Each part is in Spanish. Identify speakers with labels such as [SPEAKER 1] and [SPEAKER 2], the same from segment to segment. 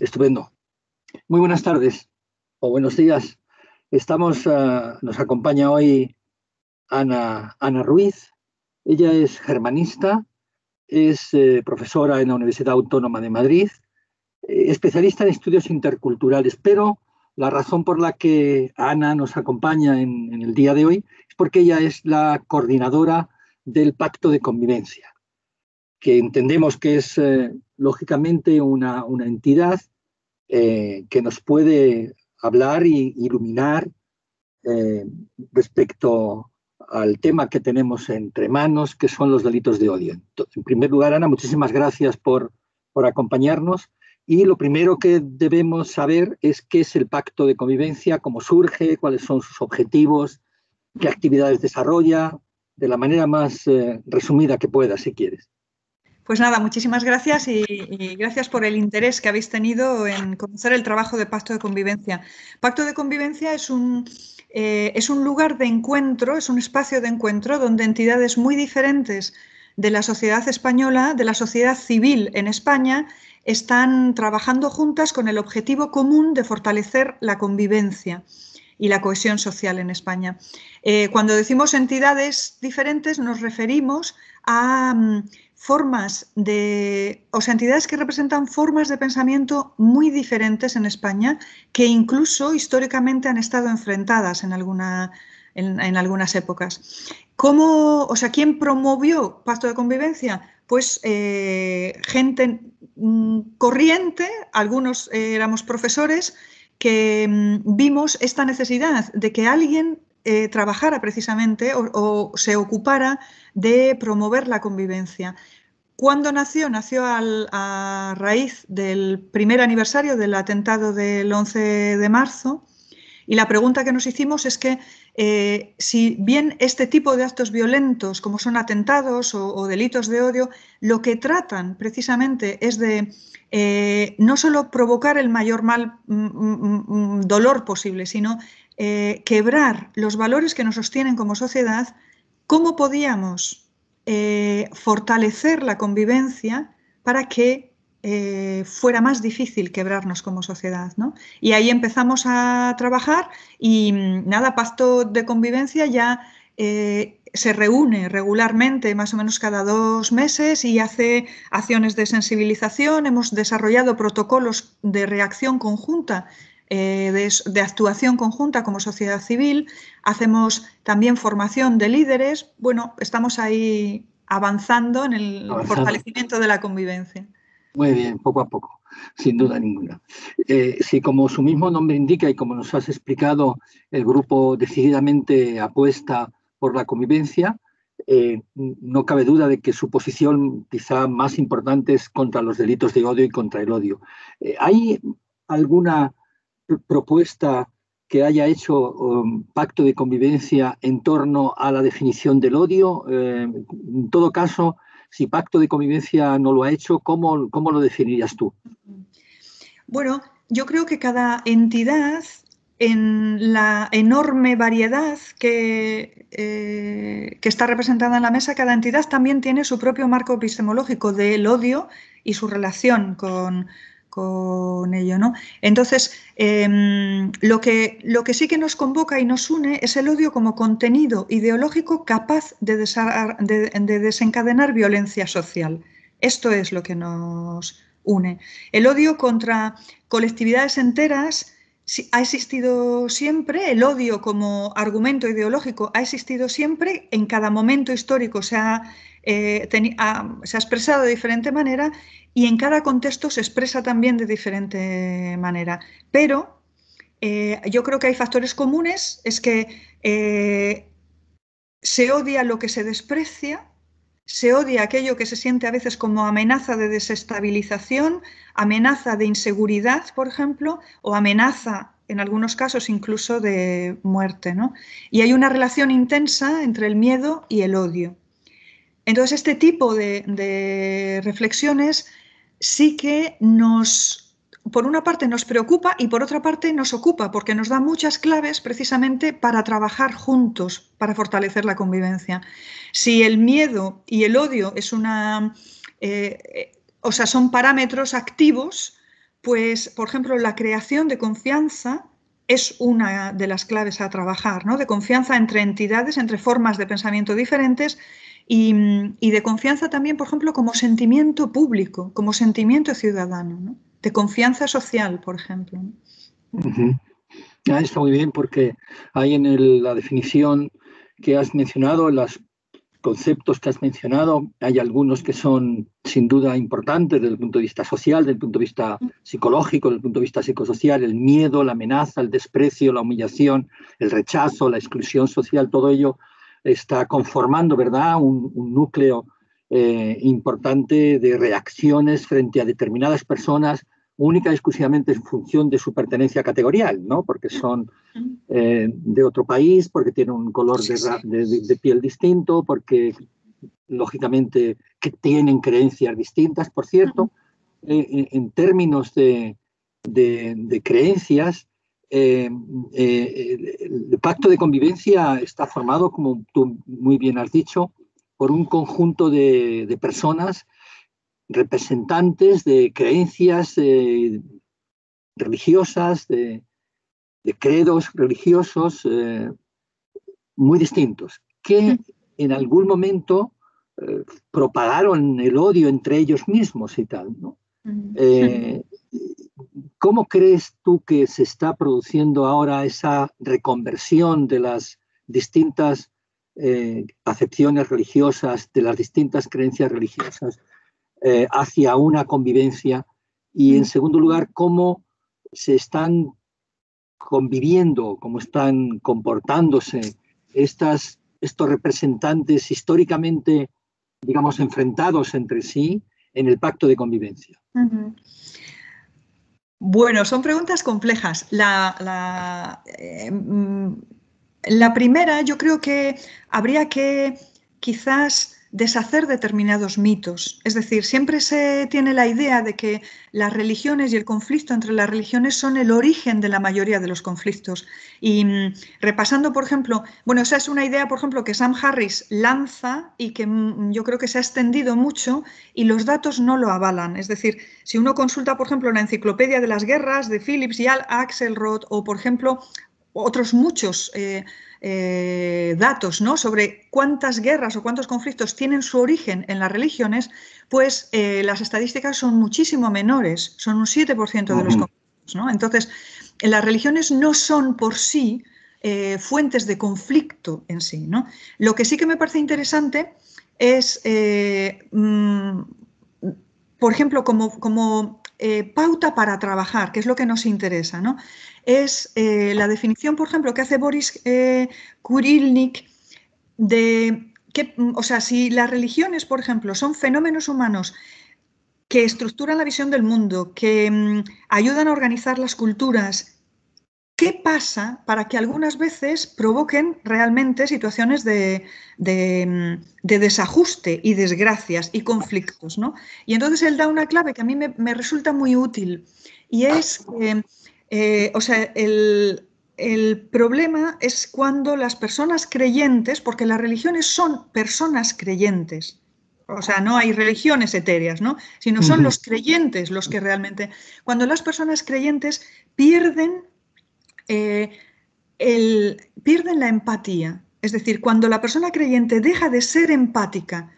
[SPEAKER 1] Estupendo. Muy buenas tardes o buenos días. Estamos, uh, nos acompaña hoy Ana, Ana Ruiz. Ella es germanista, es eh, profesora en la Universidad Autónoma de Madrid, eh, especialista en estudios interculturales, pero la razón por la que Ana nos acompaña en, en, el día de hoy es porque ella es la coordinadora del Pacto de Convivencia, que entendemos que es eh, lógicamente una, una entidad eh, que nos puede hablar y iluminar eh, respecto al tema que tenemos entre manos, que son los delitos de odio. En primer lugar, Ana, muchísimas gracias por, por acompañarnos. Y lo primero que debemos saber es qué es el pacto de convivencia, cómo surge, cuáles son sus objetivos, qué actividades desarrolla, de la manera más resumida que pueda, si quieres.
[SPEAKER 2] Pues nada, muchísimas gracias y, gracias por el interés que habéis tenido en conocer el trabajo de Pacto de Convivencia. Pacto de Convivencia es un, eh, es un lugar de encuentro, es un espacio de encuentro donde entidades muy diferentes de la sociedad española, de la sociedad civil en España, están trabajando juntas con el objetivo común de fortalecer la convivencia y la cohesión social en España. Eh, cuando decimos entidades diferentes nos referimos a um, formas de, o sea, entidades que representan formas de pensamiento muy diferentes en España, que incluso históricamente han estado enfrentadas en, alguna, en, algunas épocas. ¿Cómo, o sea, quién promovió Pacto de Convivencia? Pues eh, gente mm, corriente, algunos eh, éramos profesores, que mm, vimos esta necesidad de que alguien eh, trabajara precisamente o, se ocupara de promover la convivencia. ¿Cuándo nació? Nació al, a raíz del primer aniversario del atentado del 11 de marzo y la pregunta que nos hicimos es que eh, si bien este tipo de actos violentos, como son atentados o, o delitos de odio, lo que tratan precisamente es de eh, no solo provocar el mayor mal, mm, mm, mm, dolor posible, sino eh, quebrar los valores que nos sostienen como sociedad, ¿cómo podíamos eh, fortalecer la convivencia para que eh, fuera más difícil quebrarnos como sociedad? ¿no? Y ahí empezamos a trabajar y nada, pacto de convivencia ya se reúne regularmente, más o menos cada dos meses, y hace acciones de sensibilización. Hemos desarrollado protocolos de reacción conjunta eh, de, de, actuación conjunta como sociedad civil, hacemos también formación de líderes, bueno, estamos ahí avanzando en el avanzando. fortalecimiento de la convivencia.
[SPEAKER 1] Muy bien, poco a poco, sin duda ninguna. Eh, si como su mismo nombre indica y como nos has explicado, el grupo decididamente apuesta por la convivencia, eh, no cabe duda de que su posición quizá más importante es contra los delitos de odio y contra el odio. Eh, ¿Hay alguna propuesta que haya hecho um, pacto de convivencia en torno a la definición del odio. Eh, en todo caso, si pacto de convivencia no lo ha hecho, ¿cómo, ¿cómo, lo definirías tú?
[SPEAKER 2] Bueno, yo creo que cada entidad, en la enorme variedad que, eh, que está representada en la mesa, cada entidad también tiene su propio marco epistemológico del odio y su relación con, con ello. ¿no? Entonces, eh, lo, que, lo que sí que nos convoca y nos une es el odio como contenido ideológico capaz de, de, de desencadenar violencia social. Esto es lo que nos une. El odio contra colectividades enteras ha existido siempre, el odio como argumento ideológico ha existido siempre, en cada momento histórico se ha, eh, ha, se ha expresado de diferente manera y en cada contexto se expresa también de diferente manera. Pero eh, yo creo que hay factores comunes, es que eh, se odia lo que se desprecia, se odia aquello que se siente a veces como amenaza de desestabilización, amenaza de inseguridad, por ejemplo, o amenaza en algunos casos incluso de muerte. ¿no? Y hay una relación intensa entre el miedo y el odio. Entonces, este tipo de, de reflexiones sí que nos, por una parte nos preocupa y por otra parte nos ocupa, porque nos da muchas claves precisamente para trabajar juntos, para fortalecer la convivencia. Si el miedo y el odio es una, eh, o sea, son parámetros activos, pues, por ejemplo, la creación de confianza es una de las claves a trabajar, ¿no? De confianza entre entidades, entre formas de pensamiento diferentes y, de confianza también, por ejemplo, como sentimiento público, como sentimiento ciudadano, De confianza social, por ejemplo.
[SPEAKER 1] está muy bien porque hay en la definición que has mencionado, las conceptos que has mencionado, hay algunos que son sin duda importantes desde el punto de vista social, desde el punto de vista psicológico, desde el punto de vista psicosocial, el miedo, la amenaza, el desprecio, la humillación, el rechazo, la exclusión social, todo ello está conformando, ¿verdad?, un, núcleo eh, importante de reacciones frente a determinadas personas única y exclusivamente en función de su pertenencia categorial, ¿no? Porque son eh, de otro país, porque tienen un color de, piel distinto, porque lógicamente que tienen creencias distintas. Por cierto, eh, en términos de, creencias, eh, el pacto de convivencia está formado, como tú muy bien has dicho, por un conjunto de personas representantes de creencias eh, religiosas, de, credos religiosos eh, muy distintos, que en algún momento eh, propagaron el odio entre ellos mismos y tal. ¿Cómo crees tú que se está produciendo ahora esa reconversión de las distintas acepciones religiosas, de las distintas creencias religiosas eh, hacia una convivencia y en segundo lugar cómo se están conviviendo, cómo están comportándose estas, estos representantes históricamente, digamos, enfrentados entre sí en el pacto de convivencia.
[SPEAKER 2] Bueno, son preguntas complejas. La, la, eh, mm, la primera, yo creo que habría que quizás deshacer determinados mitos. Es decir, siempre se tiene la idea de que las religiones y el conflicto entre las religiones son el origen de la mayoría de los conflictos. Y mm, repasando, por ejemplo, bueno, esa es una idea, por ejemplo, que Sam Harris lanza y que mm, yo creo que se ha extendido mucho y los datos no lo avalan. Es decir, si uno consulta, por ejemplo, la Enciclopedia de las Guerras de Phillips y Axelrod o, por ejemplo, otros muchos eh, eh, datos ¿no? sobre cuántas guerras o cuántos conflictos tienen su origen en las religiones, pues eh, las estadísticas son muchísimo menores, son un 7% de los conflictos. ¿no? Entonces, las religiones no son por sí fuentes de conflicto en sí. ¿no? Lo que sí que me parece interesante es, mm, por ejemplo, como, como pauta para trabajar, que es lo que nos interesa. ¿no? es eh, la definición, por ejemplo, que hace Boris eh, Kurilnik de que, o sea, si las religiones, por ejemplo, son fenómenos humanos que estructuran la visión del mundo, que mm, ayudan a organizar las culturas, ¿qué pasa para que algunas veces provoquen realmente situaciones de, mm, desajuste y desgracias y conflictos? ¿no? Y entonces él da una clave que a mí me, me resulta muy útil y es que eh, o sea, el, problema es cuando las personas creyentes, porque las religiones son personas creyentes, o sea, no hay religiones etéreas, ¿no? Sino son los creyentes los que realmente, cuando las personas creyentes pierden, eh, pierden la empatía, es decir, cuando la persona creyente deja de ser empática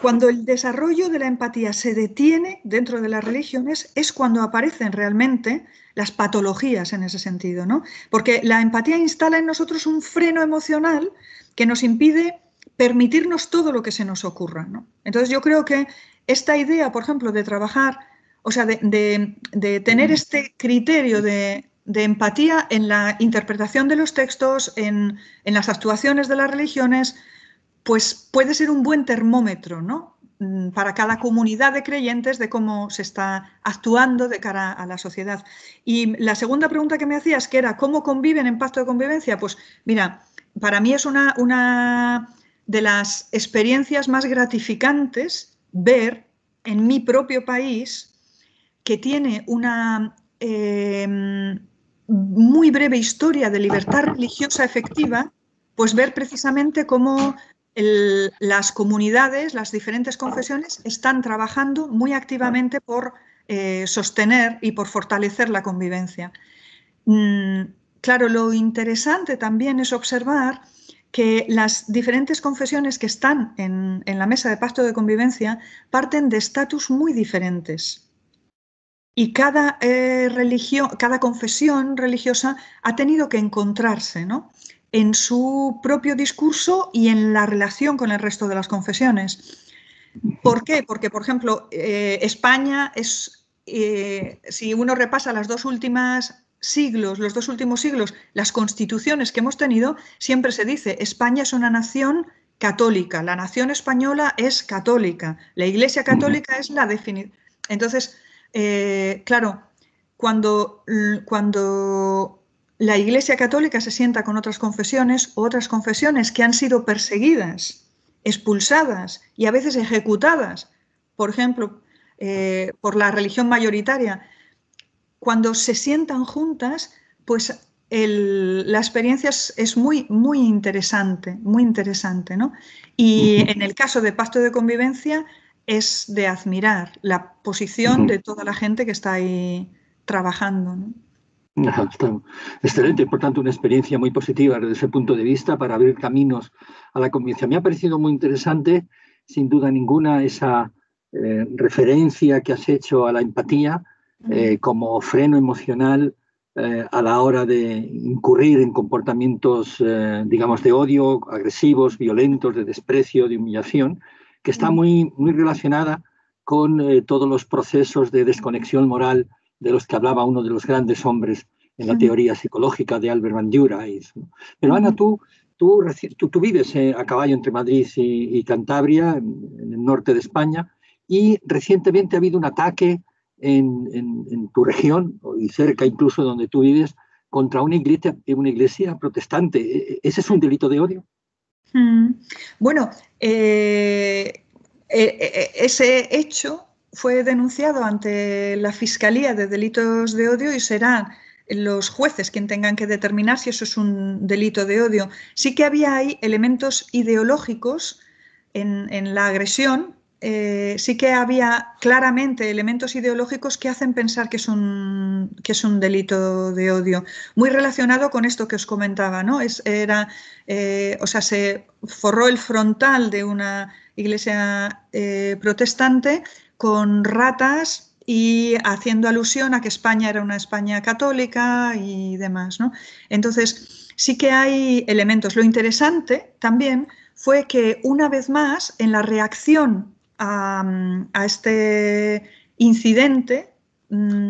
[SPEAKER 2] cuando el desarrollo de la empatía se detiene dentro de las religiones es cuando aparecen realmente las patologías en ese sentido, ¿no? Porque la empatía instala en nosotros un freno emocional que nos impide permitirnos todo lo que se nos ocurra, ¿no? Entonces yo creo que esta idea, por ejemplo, de trabajar, o sea, de, tener este criterio de, empatía en la interpretación de los textos, en, en las actuaciones de las religiones, pues puede ser un buen termómetro, ¿no? Mm, para cada comunidad de creyentes de cómo se está actuando de cara a la sociedad. Y la segunda pregunta que me hacías, que era ¿cómo conviven en pacto de convivencia? Pues mira, para mí es una, una de las experiencias más gratificantes ver en mi propio país que tiene una em, muy breve historia de libertad religiosa efectiva, pues ver precisamente cómo las comunidades, las diferentes confesiones están trabajando muy activamente por eh, sostener y por fortalecer la convivencia. Mm, claro, lo interesante también es observar que las diferentes confesiones que están en, la mesa de pacto de convivencia parten de estatus muy diferentes. Y cada eh, religión, cada confesión religiosa ha tenido que encontrarse en su propio discurso y en la relación con el resto de las confesiones. ¿Por qué? Porque, por ejemplo, eh, España es, eh, si uno repasa las dos últimas siglos, los dos últimos siglos, las constituciones que hemos tenido, siempre se dice, España es una nación católica, la nación española es católica, la Iglesia católica es la definición. Entonces, eh, claro, cuando, cuando la Iglesia católica se sienta con otras confesiones, otras confesiones que han sido perseguidas, expulsadas y a veces ejecutadas, por ejemplo, eh, por la religión mayoritaria, cuando se sientan juntas, pues la experiencia es, muy, muy interesante, muy interesante, ¿no? Y en el caso de pacto de convivencia es de admirar la posición de toda la gente que está ahí trabajando,
[SPEAKER 1] excelente, por tanto, una experiencia muy positiva desde ese punto de vista para abrir caminos a la convivencia. Me ha parecido muy interesante, sin duda ninguna, esa eh, referencia que has hecho a la empatía, eh, como freno emocional eh, a la hora de incurrir en comportamientos, digamos, de odio, agresivos, violentos, de desprecio, de humillación, que está muy, muy relacionada con todos los procesos de desconexión moral de los que hablaba uno de los grandes hombres en la teoría psicológica de Albert Bandura. Pero Ana, tú, tú, tú, vives a caballo entre Madrid y, Cantabria, en, el norte de España, y recientemente ha habido un ataque en, tu región y cerca incluso donde tú vives contra una iglesia, una iglesia protestante. ¿E, e, ¿Ese es un delito de odio?
[SPEAKER 2] Mm. Bueno, eh, eh, ese hecho fue denunciado ante la Fiscalía de Delitos de Odio y serán los jueces quien tengan que determinar si eso es un delito de odio. Sí que había ahí elementos ideológicos en la agresión eh, sí que había claramente elementos ideológicos que hacen pensar que es, un, que es un delito de odio. Muy relacionado con esto que os comentaba, ¿no? Es, era, eh, o sea, se forró el frontal de una iglesia eh, protestante con ratas y haciendo alusión a que España era una España católica y demás, ¿no? Entonces, sí que hay elementos. Lo interesante también fue que una vez más, en la reacción a, este incidente, mm,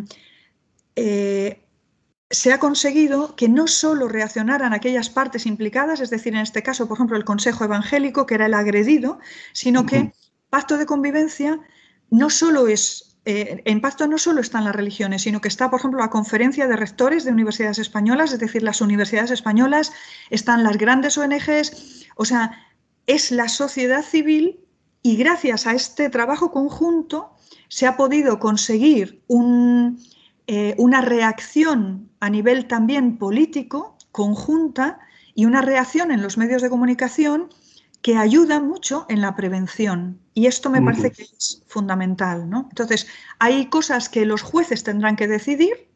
[SPEAKER 2] eh, se ha conseguido que no solo reaccionaran aquellas partes implicadas, es decir, en este caso, por ejemplo, el Consejo Evangélico, que era el agredido, sino que pacto de convivencia no solo es, eh, en pacto no solo están las religiones, sino que está, por ejemplo, la conferencia de rectores de universidades españolas, es decir, las universidades españolas, están las grandes ONGs, o sea, es la sociedad civil y gracias a este trabajo conjunto se ha podido conseguir eh, una reacción a nivel también político conjunta y una reacción en los medios de comunicación que ayuda mucho en la prevención. Y esto me parece que es fundamental. Entonces, hay cosas que los jueces tendrán que decidir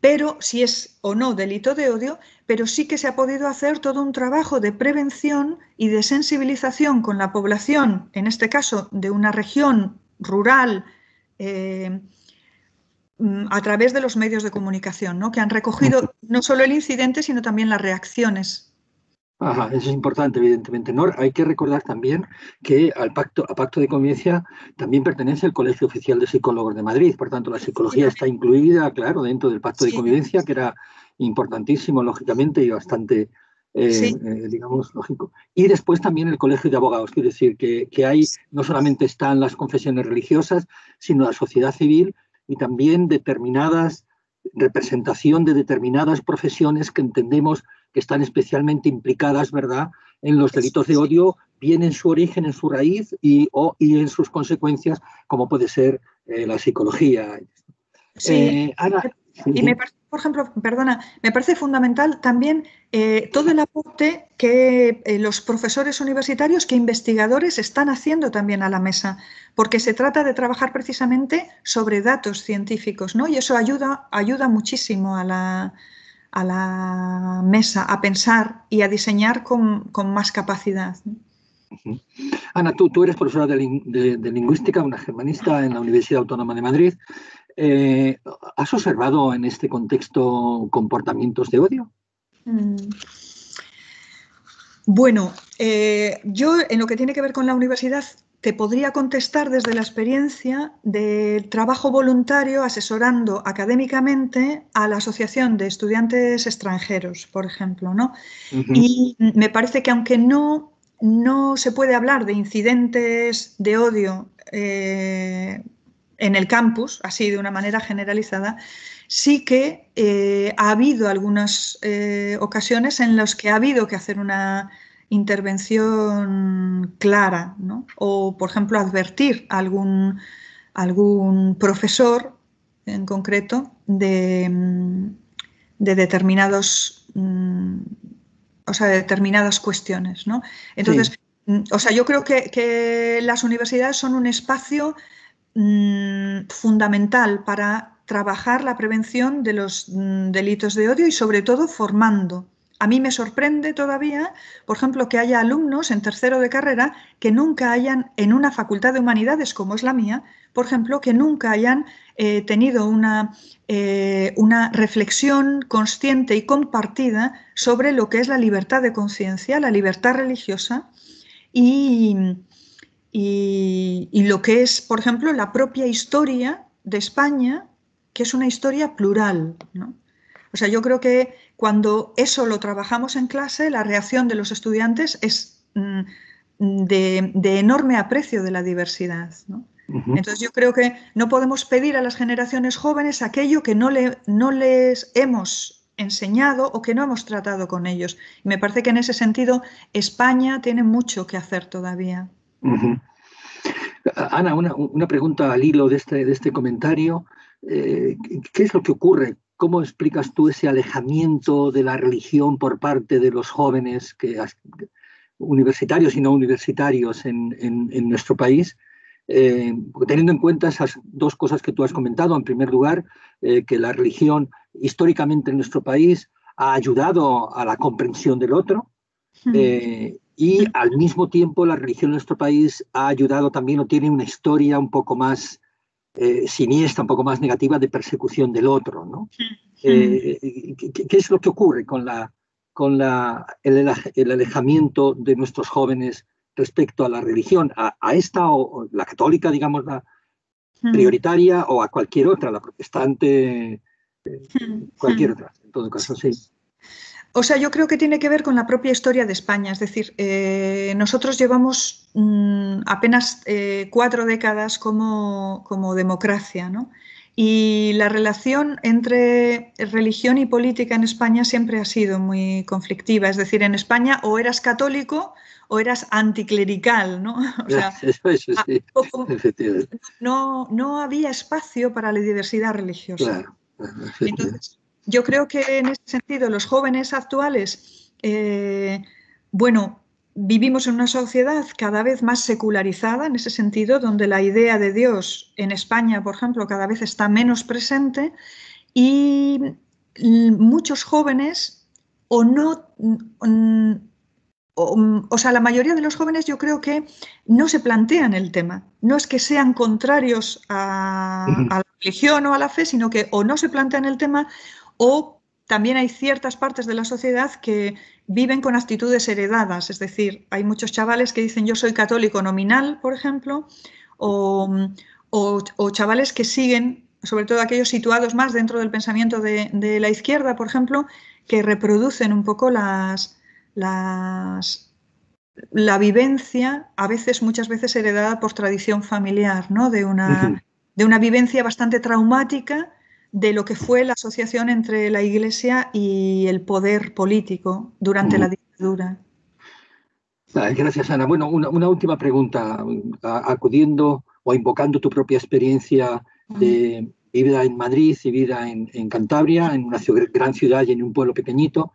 [SPEAKER 2] pero si es o no delito de odio, pero sí que se ha podido hacer todo un trabajo de prevención y de sensibilización con la población, en este caso de una región rural, eh, a través de los medios de comunicación, ¿no? que han recogido no solo el incidente, sino también las reacciones
[SPEAKER 1] Ajá, eso es importante, evidentemente. No, hay que recordar también que al pacto, a pacto de convivencia también pertenece el Colegio Oficial de Psicólogos de Madrid. Por tanto, la psicología está incluida, claro, dentro del pacto de convivencia, que era importantísimo, lógicamente, y bastante, eh, eh, digamos, lógico. Y después también el Colegio de Abogados, quiere decir que, que hay, no solamente están las confesiones religiosas, sino la sociedad civil y también determinadas, representación de determinadas profesiones que entendemos que están especialmente implicadas, ¿verdad?, en los delitos de odio, bien en su origen, en su raíz y, o, y en sus consecuencias, como puede ser eh, la psicología.
[SPEAKER 2] Sí, eh, Y me parece, por ejemplo, perdona, me parece fundamental también eh, todo el aporte que eh, los profesores universitarios, que investigadores están haciendo también a la mesa, porque se trata de trabajar precisamente sobre datos científicos, ¿no? Y eso ayuda, ayuda muchísimo a la, a la mesa a pensar y a diseñar con, con más capacidad.
[SPEAKER 1] Ana, tú, tú eres profesora de, lingüística, una germanista en la Universidad Autónoma de Madrid. Eh, ¿Has observado en este contexto comportamientos de odio? Mm.
[SPEAKER 2] Bueno, eh, yo en lo que tiene que ver con la universidad te podría contestar desde la experiencia del trabajo voluntario asesorando académicamente a la Asociación de Estudiantes Extranjeros, por ejemplo. ¿no? Y me parece que aunque no, no se puede hablar de incidentes de odio eh, en el campus, así de una manera generalizada, sí que eh, ha habido algunas eh, ocasiones en las que ha habido que hacer una intervención clara, o por ejemplo advertir a algún, algún profesor en concreto de, de determinados mm, o sea, determinadas cuestiones. Entonces, mm, o sea, yo creo que, que las universidades son un espacio Mm, fundamental para trabajar la prevención de los mm, delitos de odio y sobre todo formando. A mí me sorprende todavía, por ejemplo, que haya alumnos en tercero de carrera que nunca hayan, en una facultad de humanidades como es la mía, por ejemplo, que nunca hayan eh, tenido una, eh, una reflexión consciente y compartida sobre lo que es la libertad de conciencia, la libertad religiosa y, y, lo que es, por ejemplo, la propia historia de España, que es una historia plural. O sea, yo creo que cuando eso lo trabajamos en clase, la reacción de los estudiantes es mm, de, enorme aprecio de la diversidad. Entonces yo creo que no podemos pedir a las generaciones jóvenes aquello que no, le, no les hemos enseñado o que no hemos tratado con ellos. Y me parece que en ese sentido España tiene mucho que hacer todavía.
[SPEAKER 1] Ana, una, pregunta al hilo de este, de este comentario. Eh, ¿Qué es lo que ocurre? ¿Cómo explicas tú ese alejamiento de la religión por parte de los jóvenes que, universitarios y no universitarios en, nuestro país? Eh, teniendo en cuenta esas dos cosas que tú has comentado, en primer lugar, eh, que la religión históricamente en nuestro país ha ayudado a la comprensión del otro, y al mismo tiempo la religión en nuestro país ha ayudado también o tiene una historia un poco más eh, siniestra, un poco más negativa de persecución del otro. ¿no? Eh, ¿qué, es lo que ocurre con, la, con la, el, alejamiento de nuestros jóvenes respecto a la religión, a, esta o, la católica, digamos, la prioritaria, o a cualquier otra, la protestante, eh, cualquier otra, en todo caso, sí.
[SPEAKER 2] O sea, yo creo que tiene que ver con la propia historia de España. Es decir, eh, nosotros llevamos mm, apenas eh, cuatro décadas como, democracia, ¿no? Y la relación entre religión y política en España siempre ha sido muy conflictiva. Es decir, en España o eras católico o eras anticlerical, ¿no? O sea, no, no había espacio para la diversidad religiosa. Entonces, yo creo que en ese sentido los jóvenes actuales, eh, bueno, vivimos en una sociedad cada vez más secularizada, en ese sentido, donde la idea de Dios en España, por ejemplo, cada vez está menos presente y muchos jóvenes o no... O, sea, la mayoría de los jóvenes yo creo que no se plantean el tema. No es que sean contrarios a, a la religión o a la fe, sino que o no se plantean el tema o también hay ciertas partes de la sociedad que viven con actitudes heredadas, es decir, hay muchos chavales que dicen yo soy católico nominal, por ejemplo, o, chavales que siguen, sobre todo aquellos situados más dentro del pensamiento de, la izquierda, por ejemplo, que reproducen un poco las, las, la vivencia, a veces, muchas veces heredada por tradición familiar, ¿no? de, una, de una vivencia bastante traumática de lo que fue la asociación entre la Iglesia y el poder político durante la dictadura.
[SPEAKER 1] Gracias, Ana. Bueno, una, última pregunta, acudiendo o invocando tu propia experiencia de, vida en Madrid y vida en, Cantabria, en una gran ciudad y en un pueblo pequeñito.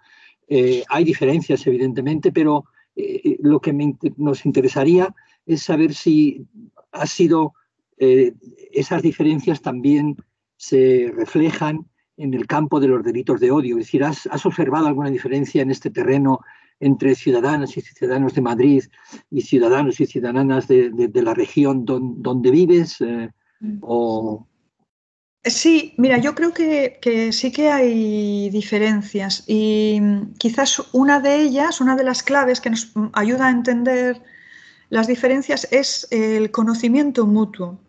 [SPEAKER 1] Eh, hay diferencias, evidentemente, pero eh, lo que nos interesaría es saber si ha sido esas diferencias también se reflejan en el campo de los delitos de odio. Es decir, ¿has, observado alguna diferencia en este terreno entre ciudadanos y ciudadanos de Madrid y ciudadanos y ciudadanas de, la región donde vives? Mm. o...
[SPEAKER 2] Sí, mira, yo creo que, sí que hay diferencias y quizás una de ellas, una de las claves que nos ayuda a entender las diferencias es el conocimiento mutuo.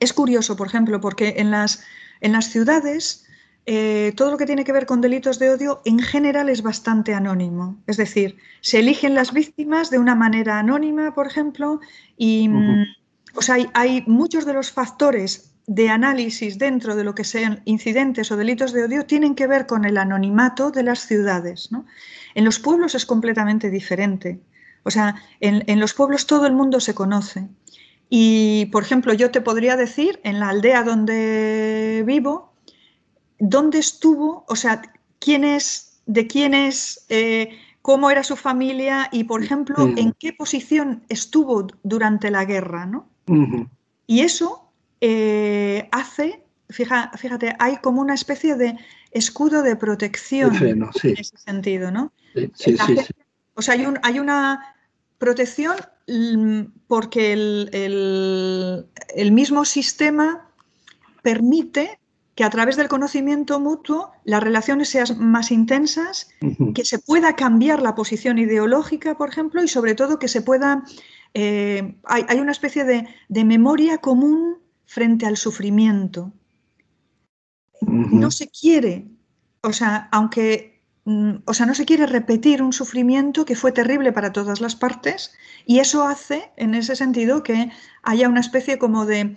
[SPEAKER 2] Es curioso, por ejemplo, porque en las, en las ciudades eh, todo lo que tiene que ver con delitos de odio en general es bastante anónimo. Es decir, se eligen las víctimas de una manera anónima, por ejemplo, y mm, o sea, hay, muchos de los factores de análisis dentro de lo que sean incidentes o delitos de odio tienen que ver con el anonimato de las ciudades. En los pueblos es completamente diferente. O sea, en los pueblos todo el mundo se conoce. Y, por ejemplo, yo te podría decir, en la aldea donde vivo, dónde estuvo, o sea, quién es, de quién es, eh, cómo era su familia y, por ejemplo, en qué posición estuvo durante la guerra, ¿no? Y eso eh, hace, fíjate, hay como una especie de escudo de protección en ese sentido, ¿no? Sí, sí, o sea, hay, hay, una protección mm, porque el, el mismo sistema permite que a través del conocimiento mutuo las relaciones sean más intensas, que se pueda cambiar la posición ideológica, por ejemplo, y sobre todo que se pueda... Eh, hay, una especie de, memoria común frente al sufrimiento. No se quiere, o sea, aunque Mm, o sea, no se quiere repetir un sufrimiento que fue terrible para todas las partes y eso hace, en ese sentido, que haya una especie como de,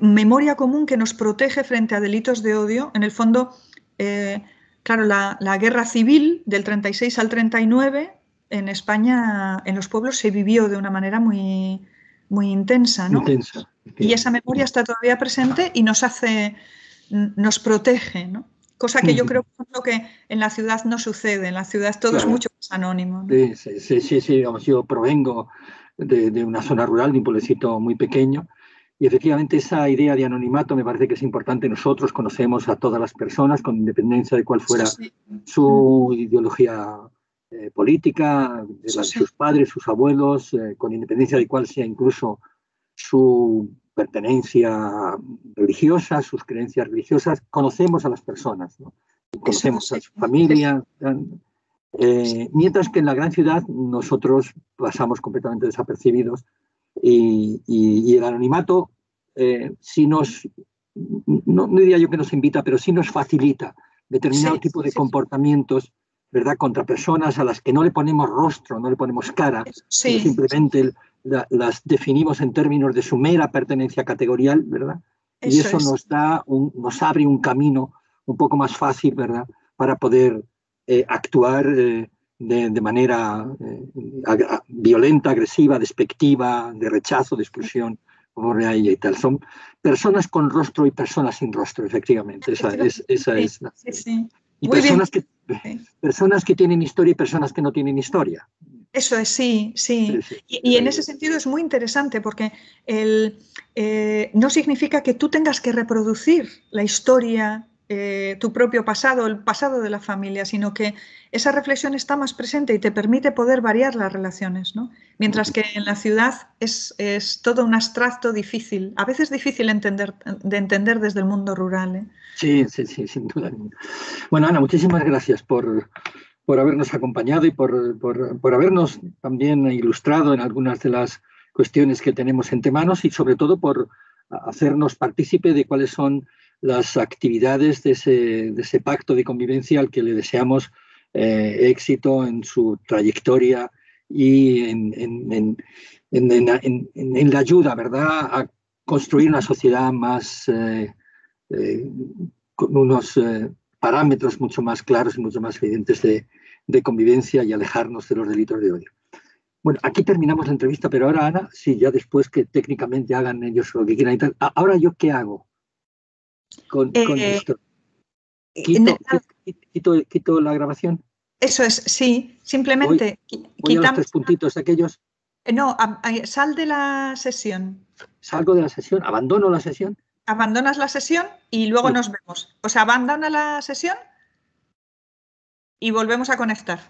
[SPEAKER 2] memoria común que nos protege frente a delitos de odio. En el fondo, eh, claro, la, guerra civil del 36 al 39 en España, en los pueblos, se vivió de una manera muy, muy intensa, ¿no? intensa. Y esa memoria está todavía presente y nos hace, nos protege, ¿no? Cosa que yo creo que en la ciudad no sucede, en la ciudad todo es mucho más anónimo.
[SPEAKER 1] Sí, sí, sí, sí, yo provengo de, una zona rural, de un pueblecito muy pequeño, y efectivamente esa idea de anonimato me parece que es importante. Nosotros conocemos a todas las personas con independencia de cuál fuera su ideología eh, política, de, sus padres, sus abuelos, eh, con independencia de cuál sea incluso su pertenencia religiosa, sus creencias religiosas, conocemos a las personas, conocemos a su familia, eh, mientras que en la gran ciudad nosotros pasamos completamente desapercibidos y, el anonimato eh, sí nos, no, diría yo que nos invita, pero sí nos facilita determinado tipo de comportamientos ¿verdad? Contra personas a las que no le ponemos rostro, no le ponemos cara, simplemente las definimos en términos de su mera pertenencia categorial, ¿verdad? y eso nos da, un, nos abre un camino un poco más fácil, ¿verdad? Para poder eh, actuar eh, de, manera eh, violenta, agresiva, despectiva, de rechazo, de exclusión, como ella y tal. Son personas con rostro y personas sin rostro, efectivamente. Esa es, esa es la. Y personas que, personas que tienen historia y personas que no tienen historia.
[SPEAKER 2] Eso es, sí, sí. y, en ese sentido es muy interesante porque el, eh, no significa que tú tengas que reproducir la historia eh, tu propio pasado, el pasado de la familia, sino que esa reflexión está más presente y te permite poder variar las relaciones, ¿no? Mientras que en la ciudad es, todo un abstracto difícil, a veces difícil entender, de entender desde el mundo rural. ¿eh?
[SPEAKER 1] Sí, sí, sí, sin duda. Bueno, Ana, muchísimas gracias por, por habernos acompañado y por, por, habernos también ilustrado en algunas de las cuestiones que tenemos entre manos y sobre todo por hacernos partícipe de cuáles son las actividades de ese, pacto de convivencia al que le deseamos eh, éxito en su trayectoria y en, la ayuda, ¿verdad?, a construir una sociedad más eh, eh, con unos parámetros mucho más claros y mucho más evidentes de, convivencia y alejarnos de los delitos de odio. Bueno, aquí terminamos la entrevista, pero ahora, Ana, sí, ya después que técnicamente hagan ellos lo que quieran y tal. Ahora, ¿yo qué hago con, eh, eh, esto? Eh, ¿Quito, la grabación?
[SPEAKER 2] Eso es, sí. Simplemente
[SPEAKER 1] voy, voy. A tres puntitos aquellos.
[SPEAKER 2] No, sal de la sesión.
[SPEAKER 1] Salgo de la sesión, abandono la sesión
[SPEAKER 2] abandonas la sesión y luego nos vemos. O sea, abandona la sesión y volvemos a conectar.